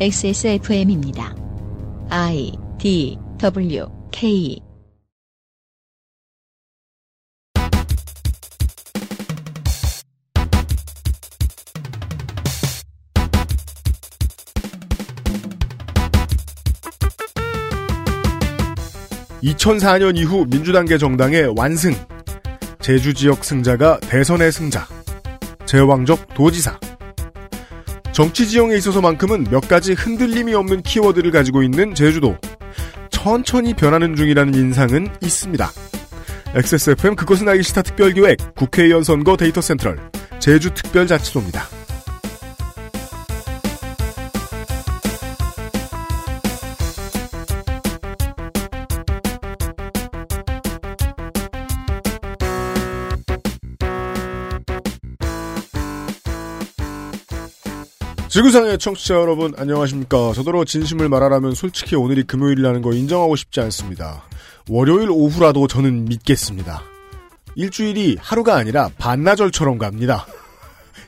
XSFM입니다. I D W K. (2004년) 이후 민주당계 정당의 완승. 제주 지역 승자가 대선의 승자. 제왕적 도지사 정치 지형에 있어서만큼은 몇 가지 흔들림이 없는 키워드를 가지고 있는 제주도 천천히 변하는 중이라는 인상은 있습니다. XSFM 그것은 알기 싫다 특별기획 국회의원 선거 데이터 센트럴 제주특별자치도입니다. 지구상의 청취자 여러분 안녕하십니까. 저더러 진심을 말하라면 솔직히 오늘이 금요일이라는 거 인정하고 싶지 않습니다. 월요일 오후라도 저는 믿겠습니다. 일주일이 하루가 아니라 반나절처럼 갑니다.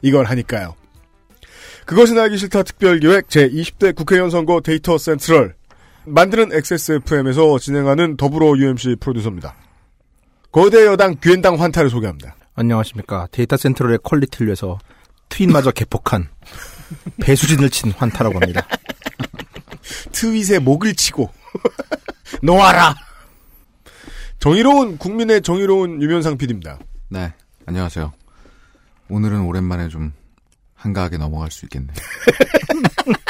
이걸 하니까요. 그것은 알기 싫다 특별기획 제20대 국회의원 선거 데이터 센트럴 만드는 XSFM에서 진행하는 더불어 UMC 프로듀서입니다. 거대 여당 귀엔당 환타를 소개합니다. 안녕하십니까. 데이터 센트럴의 quality를 위해서 트윗마저 개폭한 배수진을 친 환타라고 합니다. 트윗에 목을 치고 놓아라. 정의로운 국민의 정의로운 유면상 PD입니다. 네, 안녕하세요. 오늘은 오랜만에 좀 한가하게 넘어갈 수 있겠네요.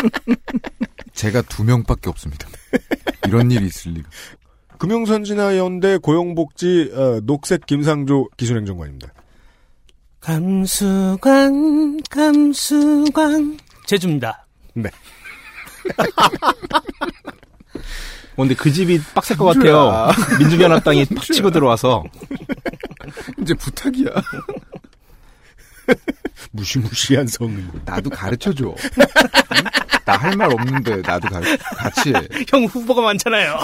제가 두 명밖에 없습니다. 이런 일이 있을 리가. 금융선진화 연대 고용복지 어, 녹색 김상조 기술행정관입니다. 감수광, 감수광. 제주입니다. 네. 어, 근데 그 집이 빡셀 것 같아요. 민주연합당이 팍 치고 들어와서. 이제 부탁이야. 무시무시한 성은. 나도 가르쳐줘. 나 할 말 없는데 나도 가, 같이 해. 형 후보가 많잖아요.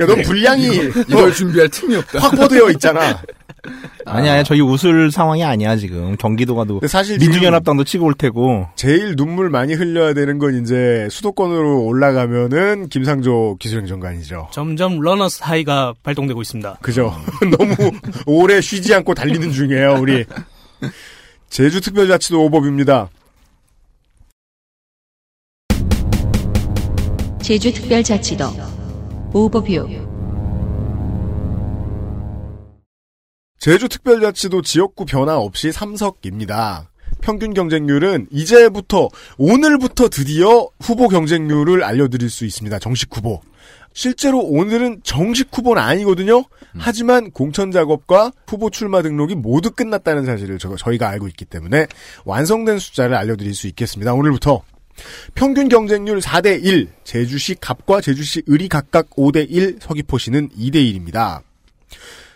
야, 넌 분량이 이걸 준비할 틈이 없다. 확보되어 있잖아. 아니야, 아니야. 저희 웃을 상황이 아니야, 지금. 경기도가도. 사실 지금 민주연합당도 치고 올 테고. 제일 눈물 많이 흘려야 되는 건 이제 수도권으로 올라가면은 김상조 기술행정관이죠. 점점 러너스 하이가 발동되고 있습니다. 그죠? 너무 오래 쉬지 않고 달리는 중이에요, 우리. 제주특별자치도 오법입니다. 제주특별자치도 오버뷰 제주특별자치도 지역구 변화 없이 3석입니다. 평균 경쟁률은 이제부터 오늘부터 드디어 후보 경쟁률을 알려드릴 수 있습니다. 정식 후보. 실제로 오늘은 정식 후보는 아니거든요. 하지만 공천 작업과 후보 출마 등록이 모두 끝났다는 사실을 저, 저희가 알고 있기 때문에 완성된 숫자를 알려드릴 수 있겠습니다. 오늘부터 평균 경쟁률 4대 1, 제주시 갑과 제주시 을이 각각 5대 1, 서귀포시는 2대 1입니다.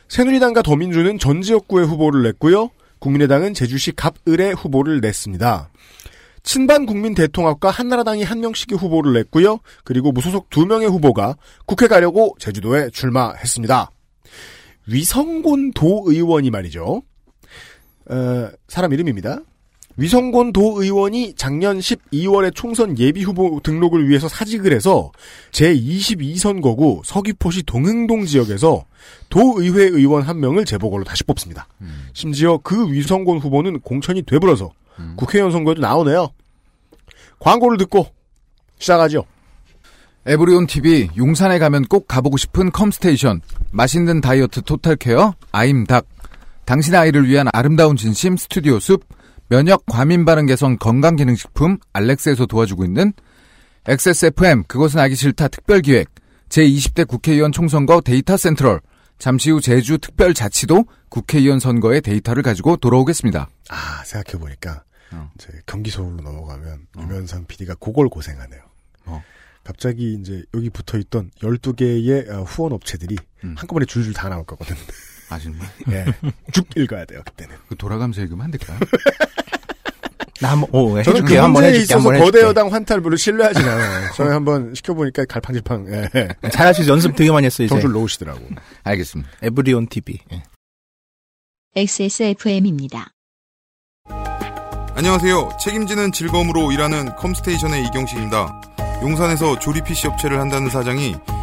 새누리당과 더민주는 전 지역구의 후보를 냈고요. 국민의당은 제주시 갑을의 후보를 냈습니다. 친반 국민 대통합과 한나라당이 한 명씩의 후보를 냈고요. 그리고 무소속 두 명의 후보가 국회 가려고 제주도에 출마했습니다. 위성곤 도의원이 말이죠. 어, 사람 이름입니다. 위성곤 도 의원이 작년 12월에 총선 예비후보 등록을 위해서 사직을 해서 제22선거구 서귀포시 동흥동 지역에서 도의회 의원 한 명을 재보궐로 다시 뽑습니다. 심지어 그 위성곤 후보는 공천이 되버려서 국회의원 선거에도 나오네요. 광고를 듣고 시작하죠. 에브리온 TV 용산에 가면 꼭 가보고 싶은 컴스테이션 맛있는 다이어트 total care 아임닭 당신 아이를 위한 아름다운 진심 스튜디오 숲 면역 과민 반응 개선 건강기능식품 알렉스에서 도와주고 있는 XSFM 그것은 알기 싫다 특별기획 제20대 국회의원 총선거 데이터 센트럴 잠시 후 제주 특별자치도 국회의원 선거의 데이터를 가지고 돌아오겠습니다. 아 생각해보니까 어. 이제 경기 서울로 넘어가면 유면상 PD가 그걸 고생하네요. 어. 갑자기 이제 여기 붙어 있던 12개의 어, 후원 업체들이 음. 한꺼번에 줄줄 다 나올 거거든. 아 정말? 예. 쭉 읽어야 돼요, 그때는. 그 돌아가면서 읽으면 안 될까요? 나 한번, 오, 저는 그 해줄게. 한번 해줄게. 있어서 한번 거대. 여당 별로 신뢰하진 않아요. 저희 한번 시켜보니까 갈팡질팡, 예. 있어. 연습 되게 많이 했어, 이제. 정줄 놓으시더라고. 알겠습니다. 에브리온 TV. 예. XSFM입니다. 안녕하세요. 책임지는 즐거움으로 일하는 컴스테이션의 이경식입니다. 용산에서 조립 PC 업체를 한다는 사장이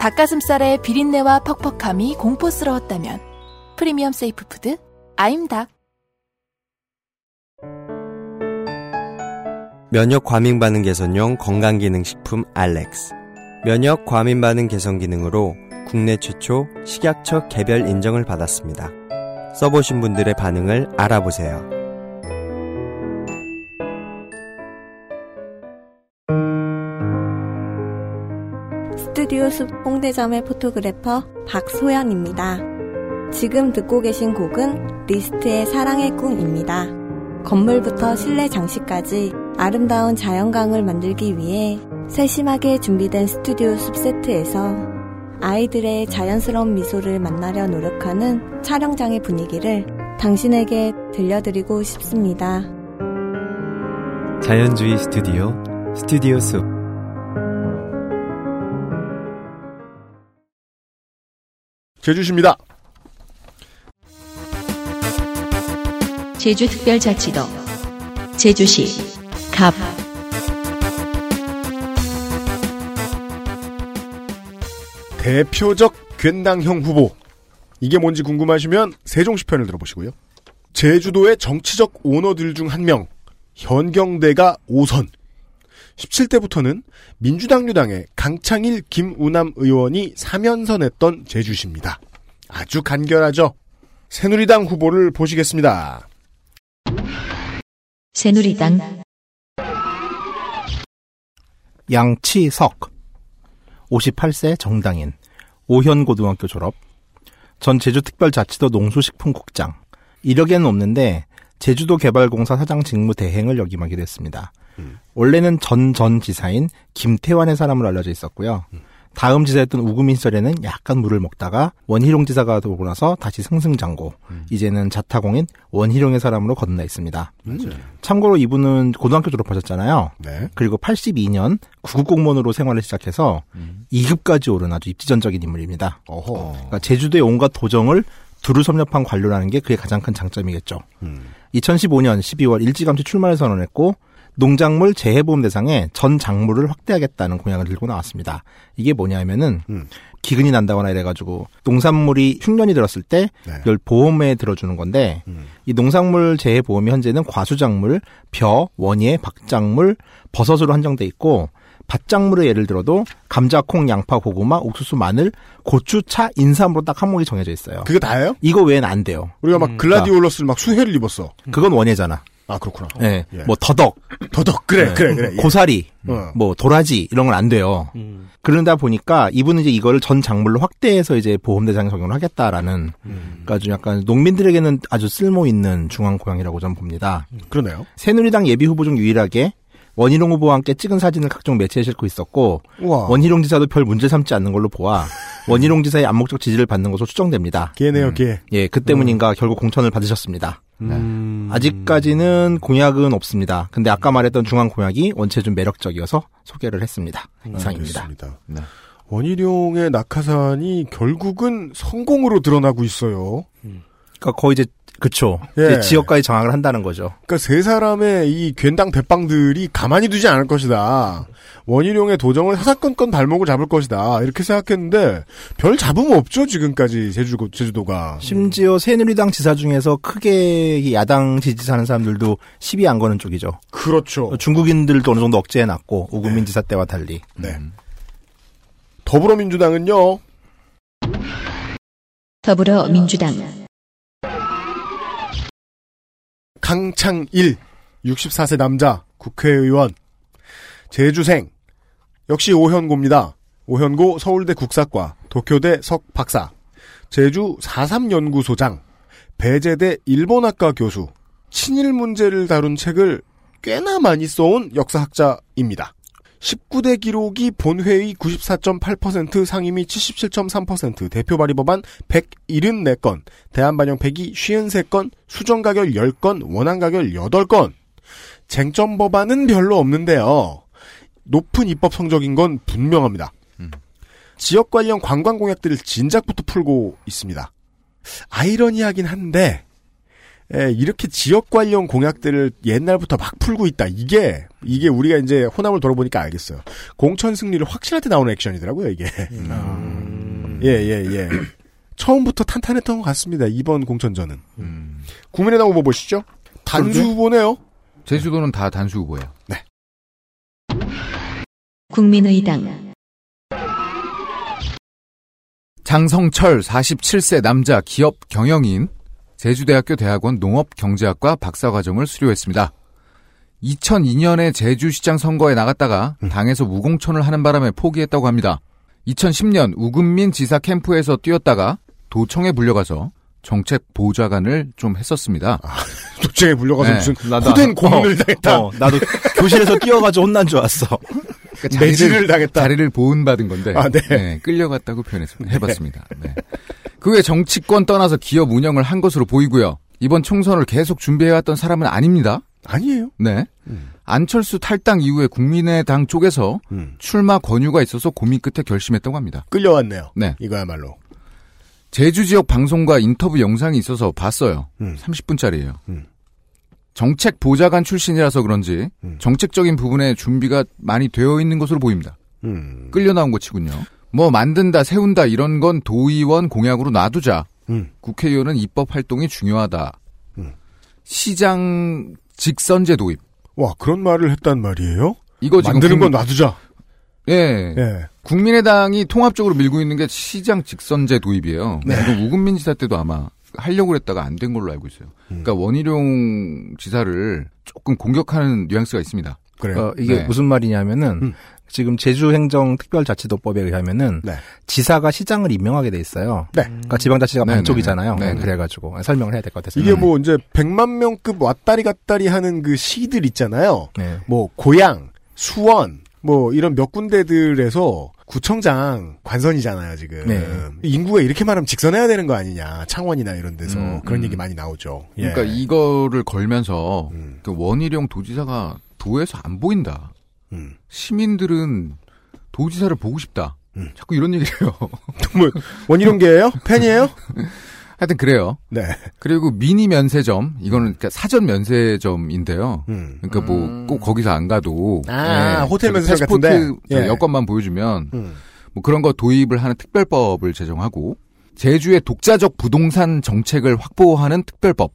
닭가슴살의 비린내와 퍽퍽함이 공포스러웠다면 프리미엄 safe food 아임닭 면역 과민 반응 개선용 건강 기능 식품 알렉스. 면역 과민 반응 개선 기능으로 국내 최초 식약처 개별 인정을 받았습니다. 써보신 분들의 반응을 알아보세요. 스튜디오 숲 홍대점의 포토그래퍼 박소연입니다. 지금 듣고 계신 곡은 리스트의 사랑의 꿈입니다. 건물부터 실내 장식까지 아름다운 자연광을 만들기 위해 세심하게 준비된 스튜디오 숲 세트에서 아이들의 자연스러운 미소를 만나려 노력하는 촬영장의 분위기를 당신에게 들려드리고 싶습니다. 자연주의 스튜디오 스튜디오 숲 제주시입니다. 제주특별자치도 제주시 갑 대표적 괜당형 후보. 이게 뭔지 궁금하시면 세종시 편을 들어보시고요. 제주도의 정치적 오너들 중 한 명, 현경대가 5선. 17대부터는 민주당 유당의 강창일 김우남 의원이 3연선했던 제주시입니다. 아주 간결하죠. 새누리당 후보를 보시겠습니다. 새누리당 양치석 58세 정당인 오현고등학교 졸업 전 제주특별자치도 농수식품국장 이력에는 없는데 제주도 개발공사 사장 직무 대행을 역임하기도 했습니다. 원래는 전전 지사인 김태환의 사람으로 알려져 있었고요. 다음 지사였던 우금민 시절에는 약간 물을 먹다가 원희룡 지사가 되고 나서 다시 승승장구. 이제는 자타공인 원희룡의 사람으로 거듭나 있습니다. 참고로 이분은 고등학교 졸업하셨잖아요. 네. 그리고 82년 구급 공무원으로 생활을 시작해서 2급까지 오른 아주 입지전적인 인물입니다. 어허. 그러니까 제주도의 온갖 도정을 두루 섭렵한 관료라는 게 그의 가장 큰 장점이겠죠. 음. 2015년 12월 일찌감치 출마를 선언했고 농작물 재해보험 대상에 전 작물을 확대하겠다는 공약을 들고 나왔습니다. 이게 뭐냐면은 음. 기근이 난다거나 이래가지고 농산물이 흉년이 들었을 때 네. 이걸 보험에 들어주는 건데 음. 이 농작물 재해보험이 현재는 과수작물, 벼, 원예, 박작물, 버섯으로 한정돼 있고 밭작물의 예를 들어도 감자, 콩, 양파, 고구마, 옥수수, 마늘, 고추, 차, 인삼으로 딱 항목이 정해져 있어요. 그게 다예요? 이거 외에는 안 돼요. 우리가 막 글라디올러스를 막 수혜를 입었어. 그건 원예잖아. 아 그렇구나. 예. 예. 뭐 더덕, 더덕 그래 예. 그래 그래. 예. 고사리, 어. 뭐 도라지 이런 건 안 돼요. 음. 그러다 보니까 이분은 이제 이거를 전 작물로 확대해서 이제 보험 대상에 적용을 하겠다라는 그러니까 좀 약간 농민들에게는 아주 쓸모 있는 중앙 고향이라고 저는 봅니다. 그러네요. 새누리당 예비 후보 중 유일하게 원희룡 후보와 함께 찍은 사진을 각종 매체에 싣고 있었고 우와. 원희룡 지사도 별 문제 삼지 않는 걸로 보아 원희룡 지사의 암묵적 지지를 받는 것으로 추정됩니다. 걔네요 걔. 예, 그 때문인가 결국 공천을 받으셨습니다. 음. 아직까지는 공약은 없습니다. 근데 아까 말했던 중앙 공약이 원체 좀 매력적이어서 소개를 했습니다. 이상입니다. 알겠습니다. 원희룡의 낙하산이 결국은 성공으로 드러나고 있어요. 그러니까 거의 이제 그쵸. 예. 지역까지 장악을 한다는 거죠. 그러니까 세 사람의 이 괜당 대빵들이 가만히 두지 않을 것이다. 원희룡의 도정을 사사건건 발목을 잡을 것이다. 이렇게 생각했는데 별 잡음 없죠 지금까지 제주 제주도가. 심지어 새누리당 지사 중에서 크게 이 야당 지지하는 사람들도 시비 안 거는 쪽이죠. 그렇죠. 중국인들도 어느 정도 억제해놨고 우금민 지사 때와 달리. 네. 더불어민주당은요. 더불어민주당 강창일 64세 남자 국회의원 제주생 역시 오현고입니다. 오현고 서울대 국사과 도쿄대 석 박사 제주 43연구소장 배제대 일본학과 교수 친일 문제를 다룬 책을 꽤나 많이 써온 역사학자입니다. 19대 기록이 본회의 94.8%, 상임위 77.3%, 대표 발의 법안 174건, 대한반영 폐기 53건, 수정 가결 10건, 원안 가결 8건. 쟁점 법안은 별로 없는데요. 높은 입법 성적인 건 분명합니다. 지역 관련 관광 공약들을 진작부터 풀고 있습니다. 아이러니하긴 한데 에, 이렇게 지역 관련 공약들을 옛날부터 막 풀고 있다. 이게 이게 우리가 이제 호남을 돌아보니까 알겠어요. 공천 승리를 때 나오는 액션이더라고요. 이게. 예예 예, 처음부터 탄탄했던 것 같습니다. 이번 공천전은. 국민의당 후보 보시죠. 단수. 후보네요. 제주도는 다 단수 후보예요. 국민의당 장성철 47세 남자 기업 경영인 제주대학교 대학원 농업경제학과 박사과정을 수료했습니다. 2002년에 제주시장 선거에 나갔다가 당에서 무공천을 하는 바람에 포기했다고 합니다. 2010년 우금민 지사 캠프에서 뛰었다가 도청에 불려가서 정책 보좌관을 좀 했었습니다. 도청에 불려가서 네. 무슨 나도 호된 아- 고문을 어, 당했다. 어, 나도 교실에서 뛰어가지고 혼난 줄 알았어. 그러니까 매질을 당했다. 자리를 보은받은 건데 아, 네. 끌려갔다고 표현했습니다. 해봤습니다. 네. 그외 정치권 떠나서 기업 운영을 한 것으로 보이고요. 이번 총선을 계속 준비해왔던 사람은 아닙니다. 아니에요. 네. 안철수 탈당 이후에 국민의당 쪽에서 음. 출마 권유가 있어서 고민 끝에 결심했다고 합니다. 끌려왔네요. 네. 이거야말로. 제주 지역 방송과 인터뷰 영상이 있어서 봤어요. 음. 30분짜리예요. 음. 정책 보좌관 출신이라서 그런지 음. 정책적인 부분에 준비가 많이 되어 있는 것으로 보입니다. 음. 끌려 나온 것 치군요. 뭐 만든다, 세운다 이런 건 도의원 공약으로 놔두자. 음. 국회의원은 입법 활동이 중요하다. 음. 시장 직선제 도입. 와 그런 말을 했단 말이에요. 이거 지금 만드는 건 국- 놔두자. 예. 예. 국민의당이 통합적으로 밀고 있는 게 시장 직선제 도입이에요. 네. 이거 우금민 지사 때도 아마 하려고 했다가 안 된 걸로 알고 있어요. 음. 그러니까 원희룡 지사를 조금 공격하는 뉘앙스가 있습니다. 그래요. 어, 이게 네. 무슨 말이냐면은 음. 지금 제주행정특별자치도법에 의하면은 네. 지사가 시장을 임명하게 돼 있어요. 네. 그러니까 지방자치가 네, 반쪽이잖아요. 네, 네. 네. 그래가지고 설명을 해야 될 것 같아서. 이게 뭐 이제 100만 명급 왔다리 갔다리 하는 그 시들 있잖아요. 네. 뭐 고양, 수원, 뭐 이런 몇 군데들에서 구청장 관선이잖아요 지금. 네. 인구가 이렇게 많으면 직선해야 되는 거 아니냐. 창원이나 이런 데서 음, 그런 음. 얘기 많이 나오죠. 예. 그러니까 이거를 걸면서 음, 그 원희룡 도지사가 도에서 안 보인다. 음. 시민들은 도지사를 보고 싶다. 음. 자꾸 이런 얘기를 해요. 뭐 원희룡계예요? 팬이에요? 하여튼 그래요. 네. 그리고 미니 면세점 이거는 그러니까 사전 면세점인데요. 음. 그러니까 뭐 꼭 거기서 안 가도 아, 호텔 저기 면세점 같은데? 저 예. 여권만 보여주면 음. 뭐 그런 거 도입을 하는 특별법을 제정하고 제주의 독자적 부동산 정책을 확보하는 특별법.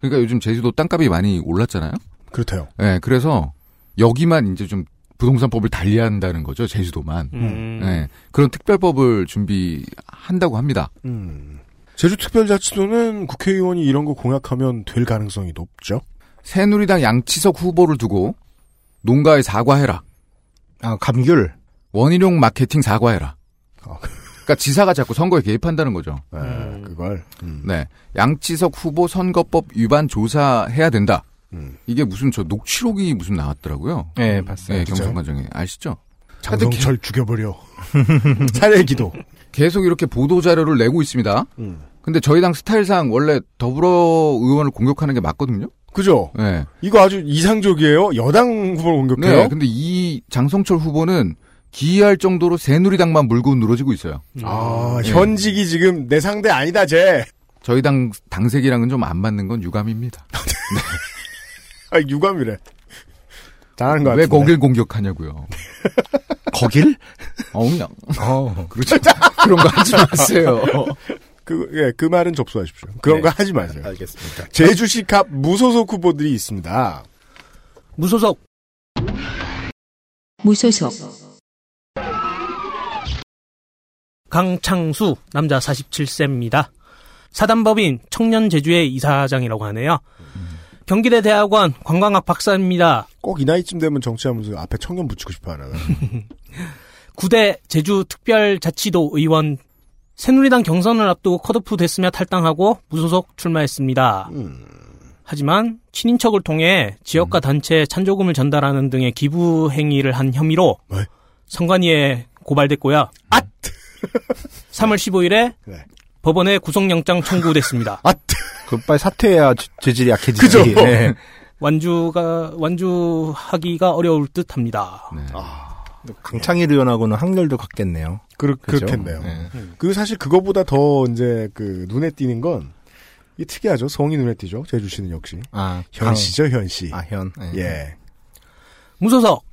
그러니까 요즘 제주도 땅값이 많이 올랐잖아요. 그렇대요. 예, 그래서 여기만 이제 좀 부동산법을 달리한다는 거죠, 제주도만. 음. 예, 그런 특별법을 준비한다고 합니다. 음. 제주특별자치도는 국회의원이 이런 거 공약하면 될 가능성이 높죠. 새누리당 양치석 후보를 두고 농가에 사과해라. 아, 감귤. 원희룡 마케팅 사과해라. 어. 그러니까 지사가 자꾸 선거에 개입한다는 거죠. 아, 음. 그걸. 음. 네. 양치석 후보 선거법 위반 조사해야 된다. 음. 이게 무슨 저 녹취록이 무슨 나왔더라고요. 네, 봤어요. 네, 진짜요? 경선 과정에 아시죠? 장성철 죽여버려. 살해기도. 계속 이렇게 보도 자료를 내고 있습니다. 음. 근데 저희 당 스타일상 원래 더불어 의원을 공격하는 게 맞거든요. 그죠? 네. 이거 아주 이상적이에요. 여당 후보를 공격해요. 네. 근데 이 장성철 후보는 기이할 정도로 새누리당만 물고 늘어지고 있어요. 아, 네. 현직이 지금 내 상대 아니다, 쟤. 저희 당 당색이랑은 좀 안 맞는 건 유감입니다. 아, 유감이래. 잘하는 거 같은데. 왜 거길 공격하냐고요. 거길? 어, 그냥 어. 그렇죠. 그런 거 하지 마세요. 그, 예, 그 말은 접수하십시오. 그런 네. 거 하지 마세요. 알겠습니다. 제주시 갑 무소속 후보들이 있습니다. 무소속 무소속 강창수 남자 47세입니다. 사단법인 청년 제주의 이사장이라고 하네요. 경기대 대학원 관광학 박사입니다. 꼭 이 나이쯤 되면 정치하면서 앞에 청년 붙이고 싶어 하나. 9대 제주 특별자치도 의원 새누리당 경선을 앞두고 컷오프 됐으며 탈당하고 무소속 출마했습니다. 하지만 친인척을 통해 지역과 단체에 찬조금을 전달하는 등의 기부 행위를 한 혐의로 왜? 선관위에 고발됐고요. 앗! 3월 15일에 네. 법원에 구속영장 청구됐습니다. 아, 그 빨리 사퇴해야 재- 재질이 약해지지. 그죠? 예. 완주가 완주하기가 어려울 듯합니다. 네. 강창일 의원하고는 항렬도 같겠네요. 그렇, 그죠? 그렇겠네요. 네. 그 사실 그거보다 더 이제 그 눈에 띄는 건 이게 특이하죠. 성이 눈에 띄죠. 제주시는 역시. 아, 현 씨죠, 현 씨. 강- 아, 현. 예. 예. 무소속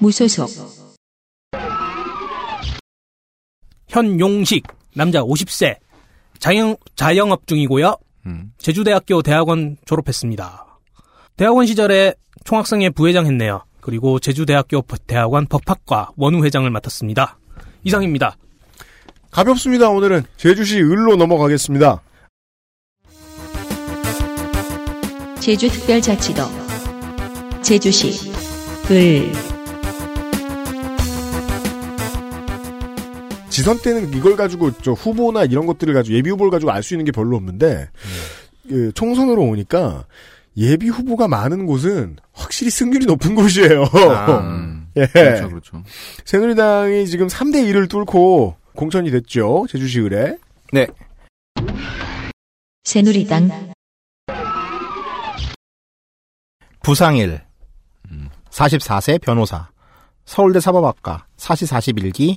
무소속 현용식 남자 50세 자영 자영업 중이고요. 음. 제주대학교 대학원 졸업했습니다. 대학원 시절에 총학생회 부회장했네요. 그리고 제주대학교 대학원 법학과 원후회장을 맡았습니다. 이상입니다. 가볍습니다, 오늘은. 제주시 을로 넘어가겠습니다. 제주특별자치도 제주시 을 지선 때는 이걸 가지고 저 후보나 이런 것들을 가지고 예비 후보를 가지고 알 수 있는 게 별로 없는데 그 총선으로 오니까 예비 후보가 많은 곳은 확실히 승률이 높은 곳이에요. 아, 음. 예. 그렇죠, 그렇죠. 새누리당이 지금 3대 1을 뚫고 공천이 됐죠. 제주시 의뢰. 네. 새누리당 부상일. 음. 44세 변호사. 서울대 사법학과. 사시 41기.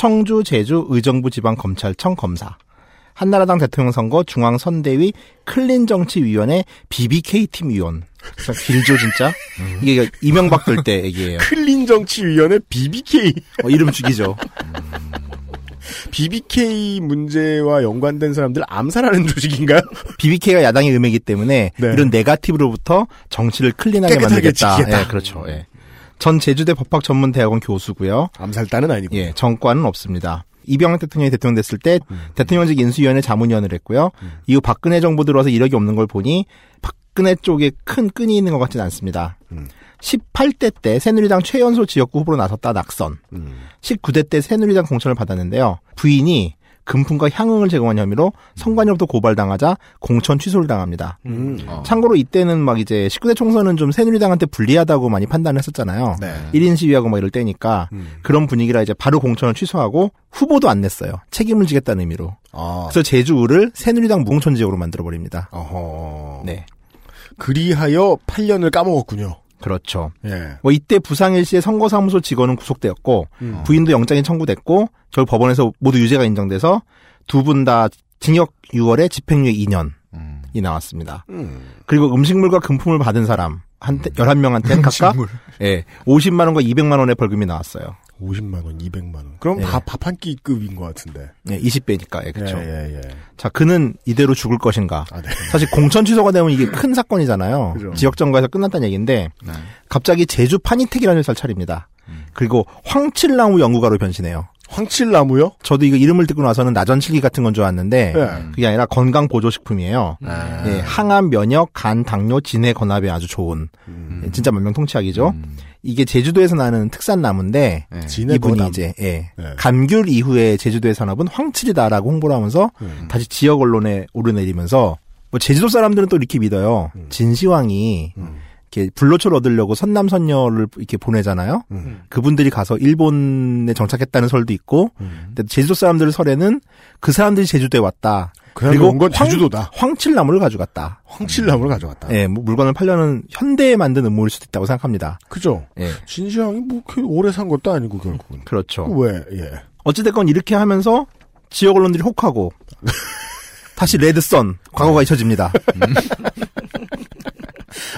청주 제주 의정부 지방 검찰청 검사. 한나라당 대통령 선거 중앙 선대위 clean 정치위원회 BBK팀 위원. 진짜 길죠 진짜? 이게 이명박 될 때 얘기예요. clean 정치위원회 BBK. 어, 이름 죽이죠. BBK 문제와 연관된 사람들 암살하는 조직인가요? BBK가 야당의 음이기 때문에 네. 이런 네가티브로부터 정치를 클린하게 만들겠다. 예, 그렇죠. 예. 전 제주대 법학전문대학원 교수고요. 암살단은 아니고. 예, 정과는 없습니다. 이병헌 대통령이 대통령 됐을 때 음. 대통령직 인수위원회 자문위원을 했고요. 이후 박근혜 정부 들어서 이력이 없는 걸 보니 박근혜 쪽에 큰 끈이 있는 것 같지는 않습니다. 음. 18대 때 새누리당 최연소 지역구 후보로 나섰다 낙선. 음. 19대 때 새누리당 공천을 받았는데요. 부인이 금품과 향응을 제공한 혐의로 선관위로부터 고발당하자 공천 취소를 당합니다. 음. 어. 참고로 이때는 막 이제 19대 총선은 좀 새누리당한테 불리하다고 많이 판단을 했었잖아요. 네. 1인 시위하고 막 이럴 때니까 음. 그런 분위기라 이제 바로 공천을 취소하고 후보도 안 냈어요. 책임을 지겠다는 의미로. 아. 그래서 제주를 새누리당 무공천 지역으로 만들어 버립니다. 네. 그리하여 8년을 까먹었군요. 그렇죠. 예. 뭐 이때 부상일 씨의 선거사무소 직원은 구속되었고 음. 부인도 영장이 청구됐고 결국 법원에서 모두 유죄가 인정돼서 두 분 다 징역 6월에 집행유예 2년이 음. 나왔습니다. 음. 그리고 음식물과 금품을 받은 사람 한테 11명한테는 각각. 예, 50만 원과 200만 원의 벌금이 나왔어요. 50만 원, 200만 원. 그럼 예. 밥한 끼급인 것 같은데. 예, 20배니까. 예, 그렇죠. 예, 예, 예. 자, 그는 이대로 죽을 것인가? 아, 네. 사실 공천 취소가 되면 이게 큰 사건이잖아요. 그죠. 지역 정가에서 끝났다는 얘기인데 네. 갑자기 제주 파니텍이라는 회사를 차립니다. 음. 그리고 황칠나무 연구가로 변신해요. 황칠나무요? 저도 이거 이름을 듣고 나서는 나전칠기 같은 건 줄 알았는데 예. 그게 아니라 건강 보조식품이에요. 아. 예, 항암, 면역, 간, 당뇨, 진해 건합에 아주 좋은 음. 예, 진짜 만명통치약이죠. 음. 이게 제주도에서 나는 특산 나무인데 네. 이분이. 이제 예, 네. 감귤 이후에 제주도의 산업은 황칠이다라고 홍보를 하면서 음. 다시 지역 언론에 오르내리면서 뭐 제주도 사람들은 또 이렇게 믿어요. 음. 진시황이 음. 이렇게 불로초를 얻으려고 선남 선녀를 이렇게 보내잖아요. 음. 그분들이 가서 일본에 정착했다는 설도 있고, 음. 근데 제주도 사람들 설에는 그 사람들이 제주도에 왔다. 그리고 온 건 제주도다. 황칠나무를 가져갔다. 황칠나무를 가져갔다. 예, 뭐 물건을 팔려는 현대에 만든 음모일 수도 있다고 생각합니다. 그죠? 예, 진시황이 뭐 오래 산 것도 아니고 결국은. 그렇죠. 왜? 예. 어찌됐건 이렇게 하면서 지역 언론들이 혹하고 다시 red sun 과거가 잊혀집니다.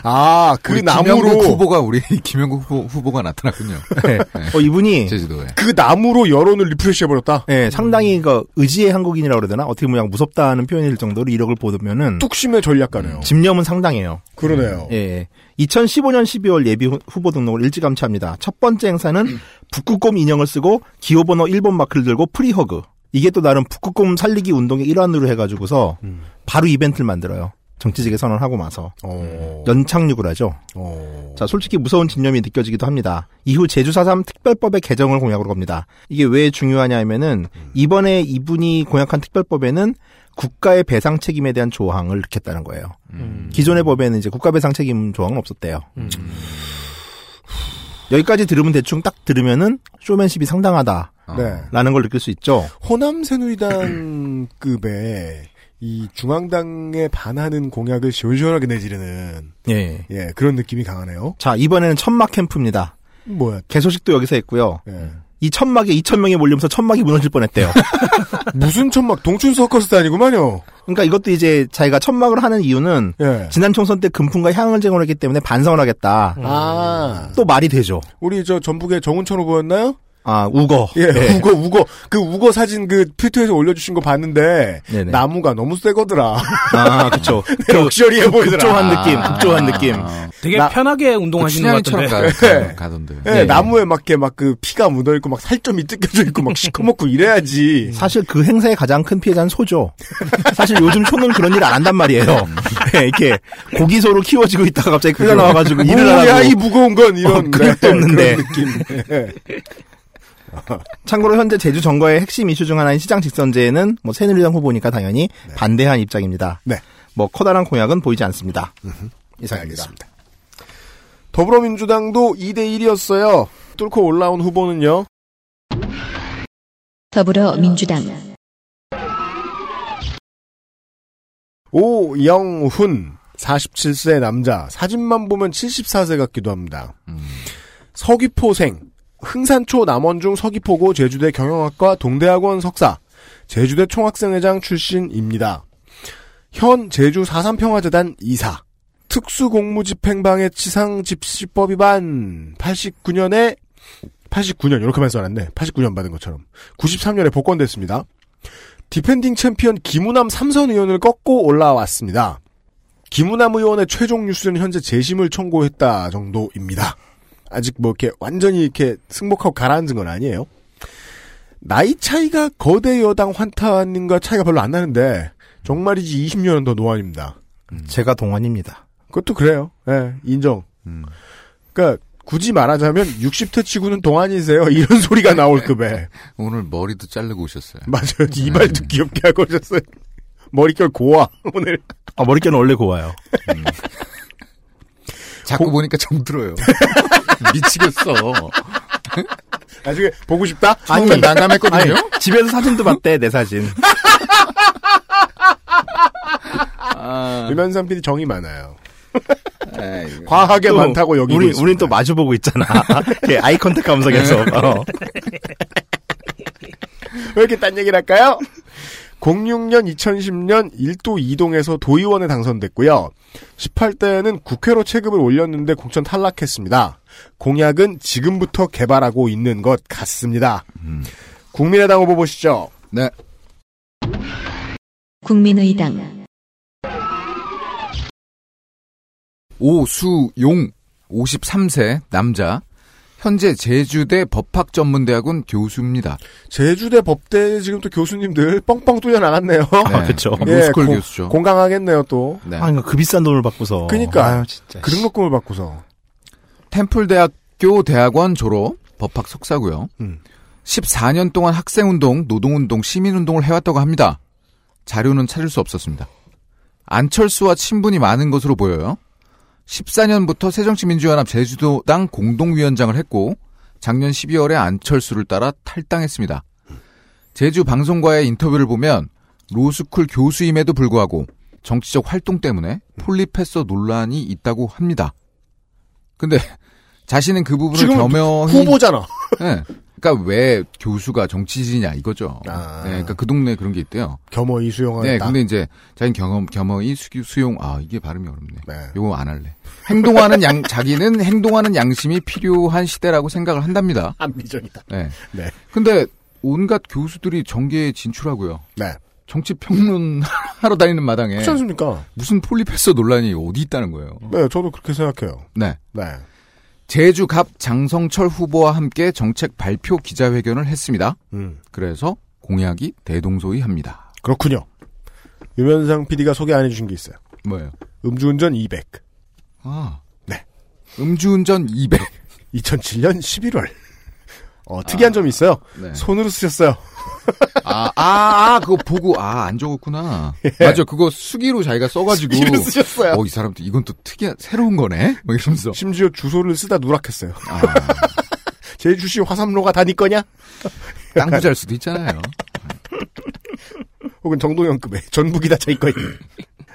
아, 그 우리 나무로 김영국 후보가 우리 김영국 후보, 후보 가 나타났군요. 네. 어, 이분이 제주도에. 그 나무로 여론을 refresh 해 버렸다. 예, 상당히 그 의지의 한국인이라고 그러나 어떻게 보면 무섭다는 표현일 정도로 이력을 보면은 뚝심의 전략가네요. 집념은 상당해요. 그러네요. 예, 예. 2015년 12월 예비 후- 후보 등록을 일찌감치합니다. 첫 번째 행사는 북극곰 인형을 쓰고 기호번호 1번 마크를 들고 프리허그. 이게 또 나름 북극곰 살리기 운동의 일환으로 해가지고서 음. 바로 이벤트를 만들어요. 정치직에 선언하고 마서 어. 연착륙을 하죠. 어. 자, 솔직히 무서운 진념이 느껴지기도 합니다. 이후 제주 4.3 특별법의 개정을 공약으로 겁니다. 이게 왜 중요하냐 하면은 이번에 이분이 공약한 특별법에는 국가의 배상 책임에 대한 조항을 넣겠다는 거예요. 음. 기존의 법에는 이제 국가 배상 책임 조항은 없었대요. 음. 여기까지 들으면 대충 딱 들으면은 쇼맨십이 상당하다 라는 네. 걸 느낄 수 있죠. 호남 새누리당 급의 이 중앙당에 반하는 공약을 시원시원하게 내지르는 예. 예 그런 느낌이 강하네요. 자 이번에는 천막 캠프입니다. 뭐야? 개소식도 여기서 했고요. 예. 이 천막에 2천 명이 몰리면서 천막이 무너질 뻔했대요. 무슨 천막 동춘 서커스 아니구만요. 그러니까 이것도 이제 자기가 천막을 하는 이유는 예. 지난 총선 때 금품과 향을 제공했기 때문에 반성을 하겠다. 아또 말이 되죠. 우리 저 전북의 정운천 후보였나요? 아 우거. 예, 네. 우거 우거 그 우거 사진 그 트위터에서 올려주신 거 봤는데 네네. 나무가 너무 세거더라. 아 그렇죠. 럭셔리해 보이더라. 급조한 느낌, 급조한 느낌. 되게 나- 편하게 운동하시는 것 춘향이처럼 같은데. 가, 가던데. 예, 네. 나무에 맞게 막 그 피가 묻어 있고 막 살점이 뜯겨져 있고 막 시커멓고 이래야지. 사실 그 행사의 가장 큰 피해자는 소죠. 사실 요즘 초는 그런 일 안 한단 말이에요. 네, 이렇게 고기소로 키워지고 있다가 갑자기 그냥 나와가지고 일을 뭐야 하고. 이 무거운 건 이런 어, 근육도 없는데. 그런 느낌. 예. 참고로 현재 제주 정거의 핵심 이슈 중 하나인 시장 직선제에는 뭐 새누리당 후보니까 당연히 반대한 입장입니다. 네. 뭐 커다란 공약은 보이지 않습니다. 이상입니다. 알겠습니다. 더불어민주당도 2대 1이었어요. 뚫고 올라온 후보는요. 더불어민주당 오영훈 47세 남자 사진만 보면 74세 같기도 합니다. 서귀포생 흥산초 남원중 서귀포고 제주대 경영학과 동대학원 석사 제주대 총학생회장 출신입니다. 현 제주 4.3평화재단 이사 특수공무집행방해 치상 집시법 위반 89년에 89년 이렇게만 써놨네. 89년 받은 것처럼 93년에 복권됐습니다. defending champion 김우남 삼선 의원을 꺾고 올라왔습니다. 김우남 의원의 최종 뉴스는 현재 재심을 청구했다 정도입니다. 아직 뭐 이렇게 완전히 이렇게 승복하고 가라앉은 건 아니에요. 나이 차이가 거대 여당 환타님과 차이가 별로 안 나는데 정말이지 20년은 더 노안입니다. 제가 동안입니다. 그것도 그래요. 예, 인정. 그러니까 굳이 말하자면 60대 치고는 동안이세요. 이런 소리가 나올 급에. 오늘 머리도 자르고 오셨어요. 맞아요. 이발도 귀엽게 하고 오셨어요. 머릿결 고와 오늘. 아, 머릿결은 원래 고와요. 자꾸 보니까 정들어요. 미치겠어. 나중에 보고 싶다? 처음엔 난감했거든요. 아니, 집에서 사진도 봤대, 내 사진. 아, 유면상 PD 정이 많아요. 에이, 과하게 또 많다고 여기 우리, 우린 또 마주 보고 있잖아. 이렇게 아이 컨택 하면서 계속. 어. 왜 이렇게 딴 얘기를 할까요? 06년, 2010년 1도 2동에서 도의원에 당선됐고요. 18대에는 국회로 체급을 올렸는데 공천 탈락했습니다. 공약은 지금부터 개발하고 있는 것 같습니다. 국민의당 후보 보시죠. 네. 국민의당 오수용 53세 남자 현재 제주대 법학전문대학원 교수입니다. 제주대 법대 지금 또 교수님들 뻥뻥 뚫려 나갔네요. 아, 그쵸. 로스쿨 고- 교수죠. 공강하겠네요 또. 네. 아, 그러니까 그 비싼 돈을 받고서. 그니까. 아유, 진짜. 그 등록금을 받고서. 템플대학교 대학원 졸업 법학 석사고요. 음. 14년 동안 학생운동, 노동운동, 시민운동을 해왔다고 합니다. 자료는 찾을 수 없었습니다. 안철수와 친분이 많은 것으로 보여요. 14년부터 새정치민주연합 제주도당 공동위원장을 했고 작년 12월에 안철수를 따라 탈당했습니다. 제주 방송과의 인터뷰를 보면 로스쿨 교수임에도 불구하고 정치적 활동 때문에 폴리페서 논란이 있다고 합니다. 근데 자신은 그 부분을 겸허히 후보잖아. 네. 그러니까 왜 교수가 정치인이냐 이거죠. 아. 네, 그러니까 그 동네 에 그런 게 있대요. 겸허히 수용하겠다. 네, 근데 이제 자기 경험 겸허히 수, 수용 아 이게 발음이 어렵네. 네. 요거 안 할래. 행동하는 양 자기는 행동하는 양심이 필요한 시대라고 생각을 한답니다. 안미정이다. 네. 네. 근데 온갖 교수들이 정계에 진출하고요. 네. 정치 평론 하러 다니는 마당에 그렇지 않습니까? 무슨 폴리페서 논란이 어디 있다는 거예요. 네, 저도 그렇게 생각해요. 네. 네. 제주 갑 장성철 후보와 함께 정책 발표 기자회견을 했습니다. 음. 그래서 공약이 대동소이합니다. 그렇군요. 유면상 PD가 소개 안 해주신 게 있어요. 뭐예요? 음주운전 200. 아. 네. 음주운전 200. 2007년 11월. 어, 특이한 점이 있어요. 네. 손으로 쓰셨어요. 아, 아, 아, 그거 보고, 아, 안 적었구나. 맞아, 그거 수기로 자기가 써가지고. 수기로 쓰셨어요. 어, 이 사람 또 이건 또 특이한, 새로운 거네? 뭐 이러면서. 심지어 주소를 쓰다 누락했어요. 아, 제주시 화삼로가 다니 거냐? 땅 부잘 수도 있잖아요. 혹은 정동영급의 전북이 다 자기 거있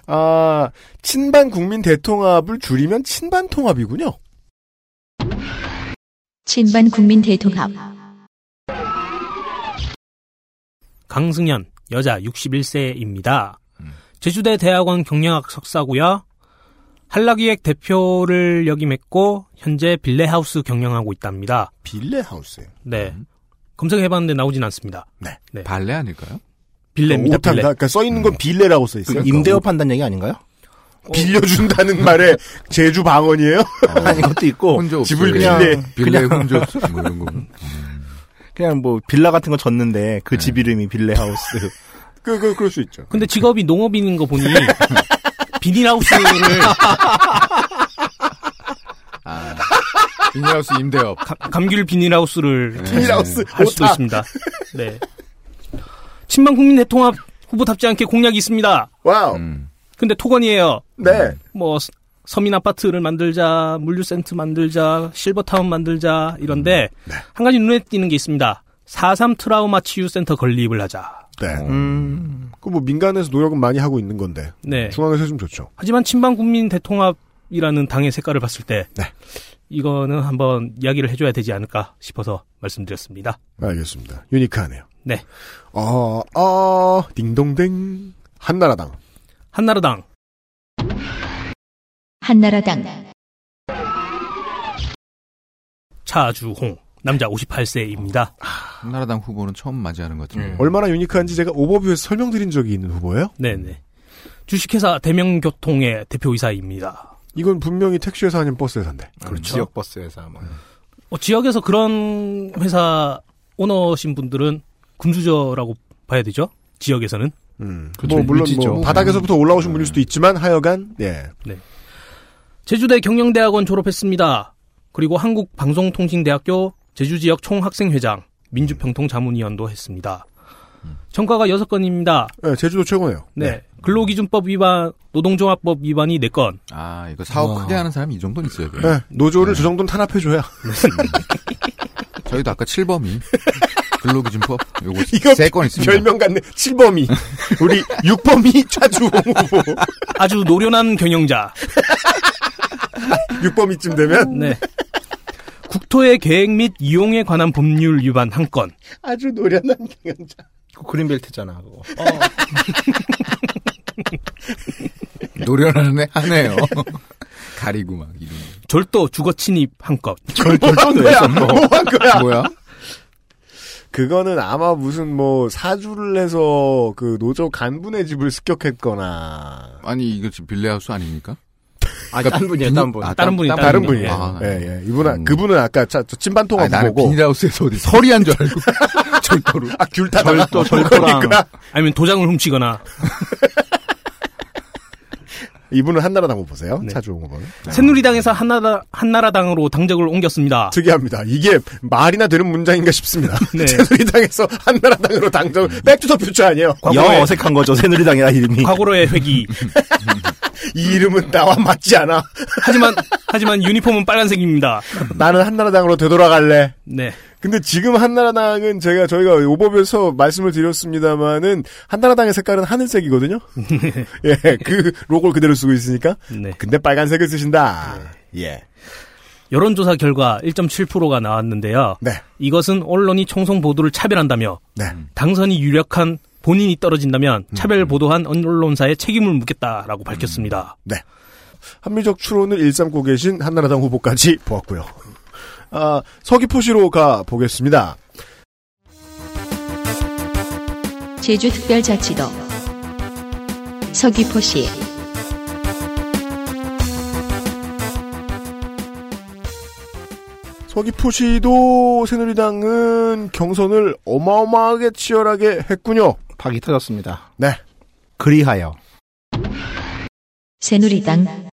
아, 친반 국민 대통합을 줄이면 친반 통합이군요. 친반 국민 대통합. 강승현 여자 61세입니다. 제주대 대학원 경영학 석사고요. 한라기획 대표를 역임했고 현재 빌레하우스 경영하고 있답니다. 빌레하우스예요. 네. 검색해봤는데 나오진 않습니다. 네. 네. 발레 아닐까요? 빌레입니다. 오타입니다. 빌레. 그러니까 써 있는 건 빌레라고 써 있어요. 임대업 판단 얘기 아닌가요? 빌려준다는 말에 제주 방언이에요? 아니, 그것도 있고. 집을 그냥- 빌레. 빌레 혼자 없어. 뭐 이런 거. 그냥 뭐 빌라 같은 거 졌는데 그집 이름이 빌레 하우스. 그, 그, 그럴 수 있죠. 근데 직업이 농업인인 거 보니 비닐하우스를 아, 비닐하우스 임대업. 가- 감귤 비닐하우스를 네. 빌레하우스 할 수도 오타. 있습니다. 네. 친반 국민 대통합 후보 답지 않게 공약이 있습니다. wow. 음. 근데 토건이에요. 네. 뭐 서- 서민 아파트를 만들자, 물류센터 만들자, 실버타운 만들자 이런데 한 가지 눈에 띄는 게 있습니다. 4.3 트라우마 치유센터 건립을 하자. 네. 음. 그뭐 민간에서 노력은 많이 하고 있는 건데 네. 중앙에서 해주면 좋죠. 하지만 친반 국민 대통합이라는 당의 색깔을 봤을 때 네. 이거는 한번 이야기를 해줘야 되지 않을까 싶어서 말씀드렸습니다. 알겠습니다. 유니크하네요. 네. 어, 어, 딩동댕. 한나라당. 한나라당 한나라당. 차주홍 남자 58세입니다. 한나라당 후보는 처음 맞이하는 것 같은데. 얼마나 유니크한지 제가 오버뷰에서 설명드린 적이 있는 후보예요? 네네. 주식회사 대명교통의 대표이사입니다. 이건 분명히 택시회사 아니면 버스회사인데. 그렇죠. 지역 버스에서 아마. 어, 지역에서 그런 회사 오너신 분들은 금수저라고 봐야 되죠? 지역에서는. 음. 그렇죠. 뭐, 물론. 뭐, 바닥에서부터 올라오신 분일 수도 있지만, 하여간, 예. 제주대 경영대학원 졸업했습니다. 그리고 한국방송통신대학교 제주지역 총학생회장, 민주평통자문위원도 했습니다. 전과가 6건입니다. 예, 제주도 최고네요. 네. 근로기준법 위반, 노동종합법 위반이 4건. 아, 이거 사업 와. 크게 하는 사람이 이 정도는 있어야 돼요. 예, 노조를 저 정도는 탄압해줘야. 저희도 아까 7범이 근로기준법 요거 이거 세건 있습니다. 별명 같네. 7범이. 우리 6범이 차주홍 후보. 아주 노련한 경영자. 6범이쯤 되면 네. 국토의 계획 및 이용에 관한 법률 위반 한 건. 아주 노련한 경영자. 그 그린벨트잖아, 그거. 노련하네 하네요. 가리고 막 이런. 절도 주거 침입 한 건. 뭐야? 뭐한 거야? 뭐야? 그거는 아마 무슨 뭐 사주를 해서 그 노조 간부네 집을 습격했거나 아니 이거 지금 빌레하우스 아닙니까? 아, 딴 분이에요, 딴 분. 아, 다른 분이 다른 분이. 분이에요. 아, 예, 예. 이분은 음. 그분은 아까 차, 저 나는 보고 비닐하우스에서 어디 서리한 줄 알고 절도로. 아, 귤 타다가 절도, 절도랑. 그러니까 아니면 도장을 훔치거나. 이분은 한나라당 후보세요. 네. 차주홍 후보는. 새누리당에서 한나라, 한나라당으로 당적을 옮겼습니다. 특이합니다. 이게 말이나 되는 문장인가 싶습니다. 네. 새누리당에서 한나라당으로 당적 Back to the Future 아니에요. 영 어색한 거죠, 새누리당이라 이름이. 과거로의 회기. 이 이름은 나와 맞지 않아. 하지만, 하지만 유니폼은 빨간색입니다. 나는 한나라당으로 되돌아갈래. 네. 근데 지금 한나라당은 제가 저희가 오버뷰에서 말씀을 드렸습니다만은 한나라당의 색깔은 하늘색이거든요. 예, 그 로고를 그대로 쓰고 있으니까. 네. 근데 빨간색을 쓰신다. 예. 여론조사 결과 1.7%가 나왔는데요. 네. 이것은 언론이 총성 보도를 차별한다며 네. 당선이 유력한 본인이 떨어진다면 차별 보도한 언론사에 책임을 묻겠다라고 밝혔습니다. 네. 합리적 추론을 일삼고 계신 한나라당 후보까지 보았고요. 아, 서귀포시로 가 보겠습니다. 제주특별자치도 서귀포시 서귀포시도 새누리당은 경선을 어마어마하게 치열하게 했군요. 박이 터졌습니다. 네. 그리하여. 새누리당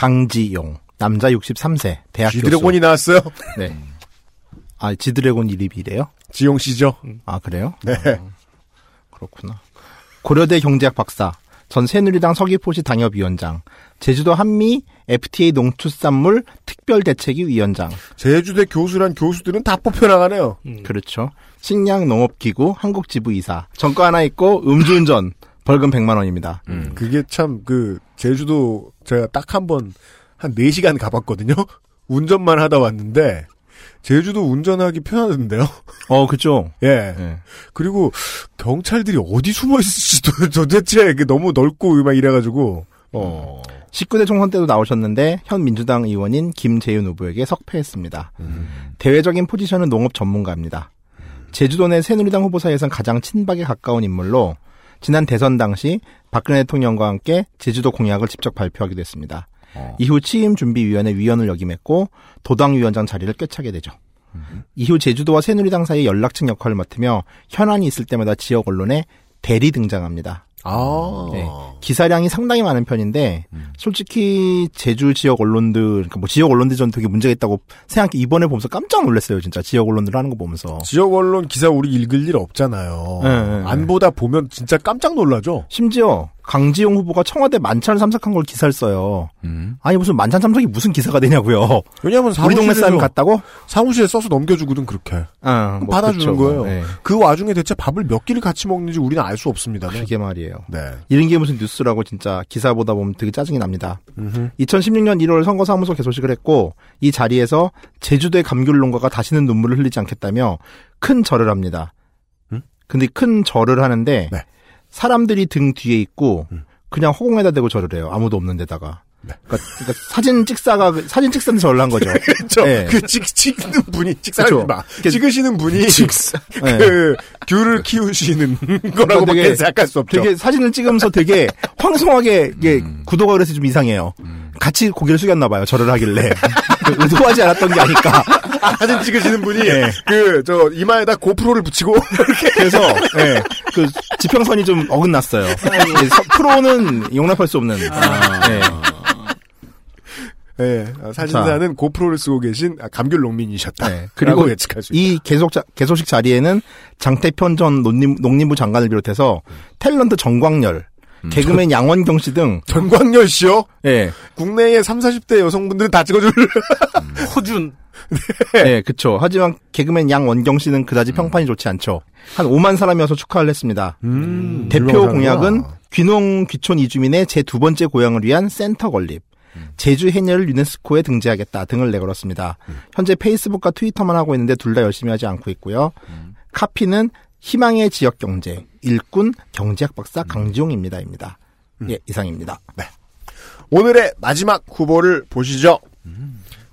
강지용. 남자 63세, 대학 쥐드래곤이 나왔어요. 네. 아, 지드래곤 이름이래요? 지용 씨죠. 아, 그래요? 네. 그렇구나. 고려대 경제학 박사, 전 새누리당 서귀포시 당협위원장, 제주도 한미 FTA 농축산물 특별대책위 위원장. 제주대 교수란 교수들은 다 뽑혀 나가네요. 그렇죠. 식량 농업기구 한국지부이사. 전과 하나 있고 음주운전 벌금 100만 원입니다. 그게 참 그 제주도 제가 딱 한번한 4시간 가봤거든요. 운전만 하다 왔는데 제주도 운전하기 편하던데요. 어, 그죠. 예. 예. 그리고 경찰들이 어디 숨어 있을지 도- 도대체 이게 너무 넓고 막 이래가지고 어 19대 총선 때도 나오셨는데 현 민주당 의원인 김재윤 후보에게 석패했습니다. 대외적인 포지션은 농업 전문가입니다. 제주도 내 새누리당 후보 사이에선 가장 친박에 가까운 인물로 지난 대선 당시 박근혜 대통령과 함께 제주도 공약을 직접 발표하기도 했습니다. 이후 취임 준비위원회 위원을 역임했고 도당위원장 자리를 꿰차게 되죠. 이후 제주도와 새누리당 사이 연락층 역할을 맡으며 현안이 있을 때마다 지역 언론에 대리 등장합니다. 아. 네. 기사량이 상당히 많은 편인데 솔직히 제주 지역 언론들 그러니까 뭐 지역 언론들 전 되게 문제가 있다고 생각해 이번에 보면서 깜짝 놀랐어요 진짜 지역 언론들 하는 거 보면서 지역 언론 기사 우리 읽을 일 없잖아요. 네, 네, 네. 안 보다 보면 진짜 깜짝 놀라죠. 심지어 강지용 후보가 청와대 만찬을 참석한 걸 기사를 써요. 음. 아니 무슨 만찬 참석이 무슨 기사가 되냐고요. 왜냐하면 우리 동네 사람 갔다고? 사무실에 써서 넘겨주거든 그렇게. 어, 뭐 받아주는 그쵸, 거예요. 뭐, 네. 그 와중에 대체 밥을 몇 끼를 같이 먹는지 우리는 알 수 없습니다. 네. 그게 말이에요. 네. 이런 게 무슨 뉴스라고 진짜 기사 보다 보면 되게 짜증이 납니다. 음흠. 2016년 1월 선거사무소 개소식을 했고 이 자리에서 제주도의 감귤 농가가 다시는 눈물을 흘리지 않겠다며 큰 절을 합니다. 음? 근데 큰 절을 하는데 네. 사람들이 등 뒤에 있고 음. 그냥 허공에다 대고 절을 해요. 아무도 없는 데다가. 네. 그러니까, 그러니까 사진 찍사가 사진 찍사한테 절을 한 거죠. 그렇죠. 네. 그 찍, 찍는 분이 찍사하지 그쵸. 마. 찍으시는 분이 네. 그 귤을 키우시는 거라고밖에 되게- 생각할 수 없죠. 되게 사진을 찍으면서 되게 황송하게 이게 구도가 그래서 좀 이상해요. 같이 고개를 숙였나 봐요. 절을 하길래 그 의도하지 않았던 게 아닐까. 사진 찍으시는 분이 네. 그저 이마에다 고프로를 붙이고 그래서 예, 그 지평선이 좀 어긋났어요. 예, 서- 프로는 용납할 수 없는. 예. 예, 아, 사진사는 고프로를 쓰고 계신 아, 감귤 농민이셨다. 네. 그리고 예측할 수 있다. 이 개속 자- 개소식 자리에는 장태편 전 농림, 농림부 장관을 비롯해서 탤런트 정광열, 개그맨 양원경 씨등 전광열 씨요? 예, 국내의 3, 40대 여성분들은 다 찍어줄. 호준 예, 그쵸. 하지만 개그맨 양원경 씨는 그다지 평판이 좋지 않죠. 한 5만 사람이 와서 축하를 했습니다. 음, 대표 유명하구나. 공약은 귀농 귀촌 이주민의 제 두 번째 고향을 위한 센터 건립, 제주 해녀를 유네스코에 등재하겠다 등을 내걸었습니다. 현재 페이스북과 트위터만 하고 있는데 둘 다 열심히 하지 않고 있고요. 카피는 희망의 지역 경제, 일꾼 경제학 박사 강지용입니다입니다. 예, 이상입니다. 오늘의 마지막 후보를 보시죠.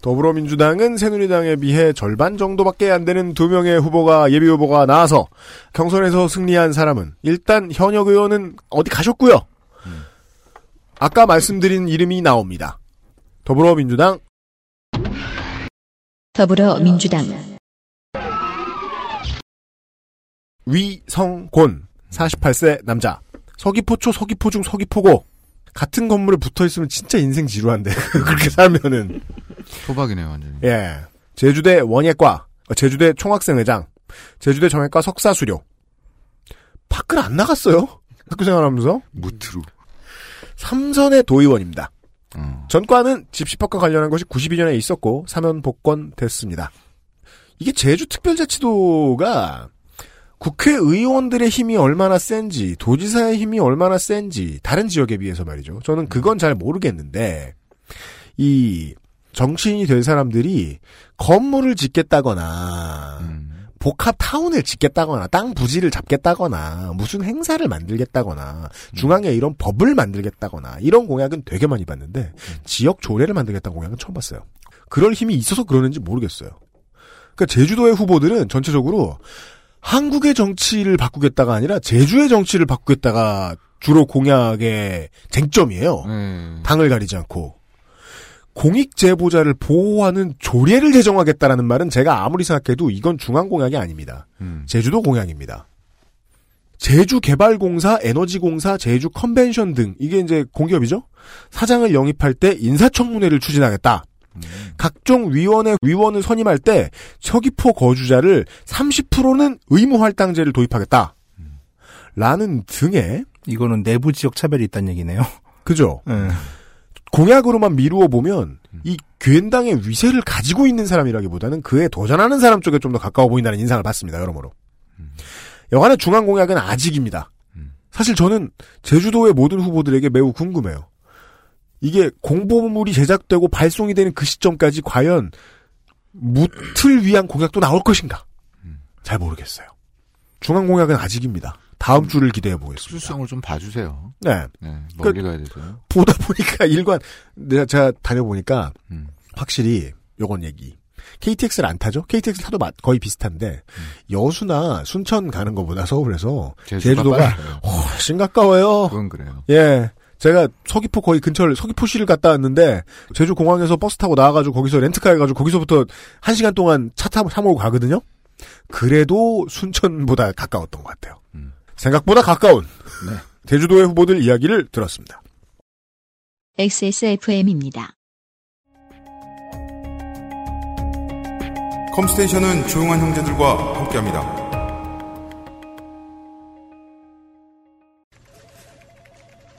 더불어민주당은 새누리당에 비해 절반 정도밖에 안 되는 두 명의 후보가 예비 후보가 나와서 경선에서 승리한 사람은 일단 현역 의원은 어디 가셨고요. 아까 말씀드린 이름이 나옵니다. 더불어민주당 더불어민주당 위성곤 48세 남자 서귀포초 서귀포중 서귀포고 같은 건물에 붙어 있으면 진짜 인생 지루한데 그렇게 살면은 토박이네요, 완전히. 예 제주대 원예과 어, 제주대 총학생회장 제주대 정예과 석사 수료 밖을 안 나갔어요 학교 생활하면서 무트루. 삼선의 도의원입니다. 어. 전과는 집시법과 관련한 것이 92년에 있었고 사면 복권 됐습니다. 이게 제주 특별자치도가 국회의원들의 힘이 얼마나 센지 도지사의 힘이 얼마나 센지 다른 지역에 비해서 말이죠. 저는 그건 잘 모르겠는데 이 정치인이 될 사람들이 건물을 짓겠다거나 음. 복합 타운을 짓겠다거나 땅 부지를 잡겠다거나 무슨 행사를 만들겠다거나 중앙에 이런 법을 만들겠다거나 이런 공약은 되게 많이 봤는데 지역 조례를 만들겠다는 공약은 처음 봤어요. 그럴 힘이 있어서 그러는지 모르겠어요. 그러니까 제주도의 후보들은 전체적으로 한국의 정치를 바꾸겠다가 아니라 제주의 정치를 바꾸겠다가 주로 공약의 쟁점이에요. 네. 당을 가리지 않고 공익 제보자를 보호하는 조례를 제정하겠다라는 말은 제가 아무리 생각해도 이건 중앙 공약이 아닙니다. 음. 제주도 공약입니다. 제주개발공사, 에너지공사, 제주 컨벤션 등 이게 이제 공기업이죠. 사장을 영입할 때 인사청문회를 추진하겠다. 각종 위원회 위원을 선임할 때 서귀포 거주자를 30%는 의무 할당제를 도입하겠다. 라는 등의 이거는 내부 지역 차별이 있다는 얘기네요. 그죠? 예. 공약으로만 미루어 보면 이 괜당의 위세를 가지고 있는 사람이라기보다는 그에 도전하는 사람 쪽에 좀 더 가까워 보인다는 인상을 받습니다. 여러모로. 여간의 중앙 공약은 아직입니다. 사실 저는 제주도의 모든 후보들에게 매우 궁금해요. 이게 공보물이 제작되고 발송이 되는 그 시점까지 과연 무틀 위한 공약도 나올 것인가? 잘 모르겠어요. 중앙 공약은 아직입니다. 다음 주를 기대해 보겠습니다. 수수성을 좀 봐주세요. 네. 네, 멀리 가야 돼서요. 보다 보니까 일관 내가 제가 다녀보니까 음. 확실히 요건 얘기. KTX를 안 타죠? KTX 타도 마- 거의 비슷한데 여수나 순천 가는 것보다 서울에서 제주가 제주도가 빨라요. 훨씬 가까워요. 그건 그래요. 예. 제가 서귀포 거의 근처를 서귀포시를 갔다 왔는데 제주 공항에서 버스 타고 나와가지고 거기서 렌트카 해가지고 거기서부터 한 시간 동안 차 타고 차 몰고 가거든요. 그래도 순천보다 가까웠던 것 같아요. 음. 생각보다 가까운 네. 제주도의 후보들 이야기를 들었습니다. XSFM입니다. 컴스테이션은 조용한 형제들과 함께합니다.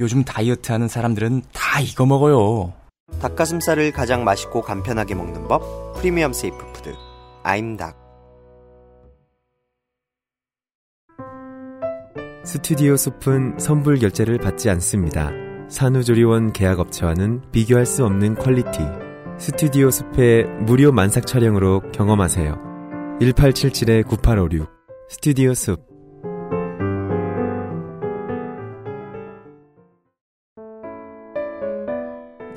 요즘 다이어트 하는 사람들은 다 이거 먹어요. 닭가슴살을 가장 맛있고 간편하게 먹는 법 프리미엄 safe food 아임닭 스튜디오 숲은 선불 결제를 받지 않습니다. 산후조리원 계약업체와는 비교할 수 없는 퀄리티. 스튜디오 숲의 무료 만삭 촬영으로 경험하세요. 1877-9856 스튜디오 숲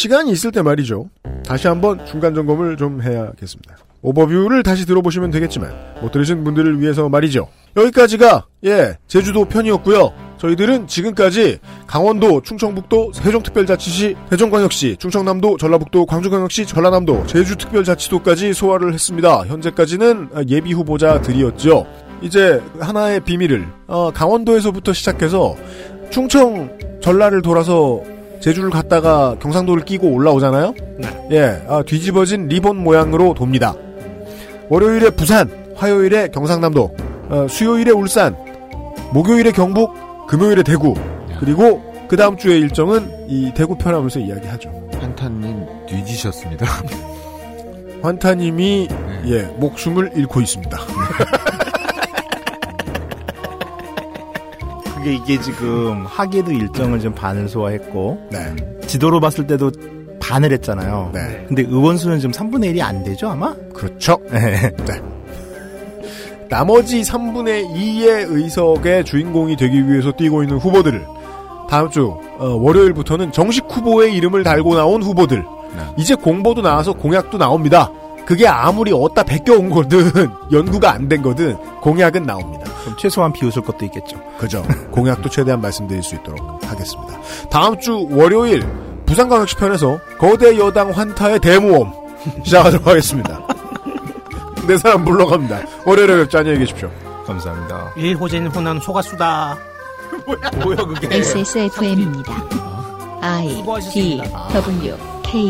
시간이 있을 때 말이죠. 다시 한번 중간 점검을 좀 해야겠습니다. 오버뷰를 다시 들어보시면 되겠지만 못 들으신 분들을 위해서 말이죠. 여기까지가 예 제주도 편이었고요. 저희들은 지금까지 강원도, 충청북도, 세종특별자치시, 세종광역시, 충청남도, 전라북도, 광주광역시, 전라남도, 제주특별자치도까지 소화를 했습니다. 현재까지는 예비 후보자들이었죠. 이제 하나의 비밀을 어, 강원도에서부터 시작해서 충청, 전라를 돌아서 제주를 갔다가 경상도를 끼고 올라오잖아요. 예, 아, 뒤집어진 리본 모양으로 돕니다. 월요일에 부산, 화요일에 경상남도, 어, 수요일에 울산, 목요일에 경북, 금요일에 대구, 그리고 그 다음 주의 일정은 이 대구 편하면서 이야기하죠. 한탄님 뒤지셨습니다. 환타님이 예 목숨을 잃고 있습니다. 그게 이게 지금 하계도 일정을 좀 반을 소화했고 네. 지도로 봤을 때도 반을 했잖아요. 네. 근데 의원 수는 지금 3분의 1이 안 되죠 아마? 그렇죠. 네. 나머지 3분의 2의 의석의 주인공이 되기 위해서 뛰고 있는 후보들을 다음 주 어, 월요일부터는 정식 후보의 이름을 달고 나온 후보들 이제 공보도 나와서 공약도 나옵니다. 그게 아무리 어디다 베껴온 거든 연구가 안 된 거든 공약은 나옵니다. 그럼 최소한 비웃을 것도 있겠죠. 그죠. 공약도 최대한 말씀드릴 수 있도록 하겠습니다. 다음 주 월요일 부산광역시 편에서 거대 여당 환타의 대모험 시작하도록 하겠습니다. 네 사람 물러갑니다. 월요일에 뵙자 안녕히 계십시오. 감사합니다. 일호젠 호난 소가수다. 뭐야 그게? XSFM입니다. I D. W K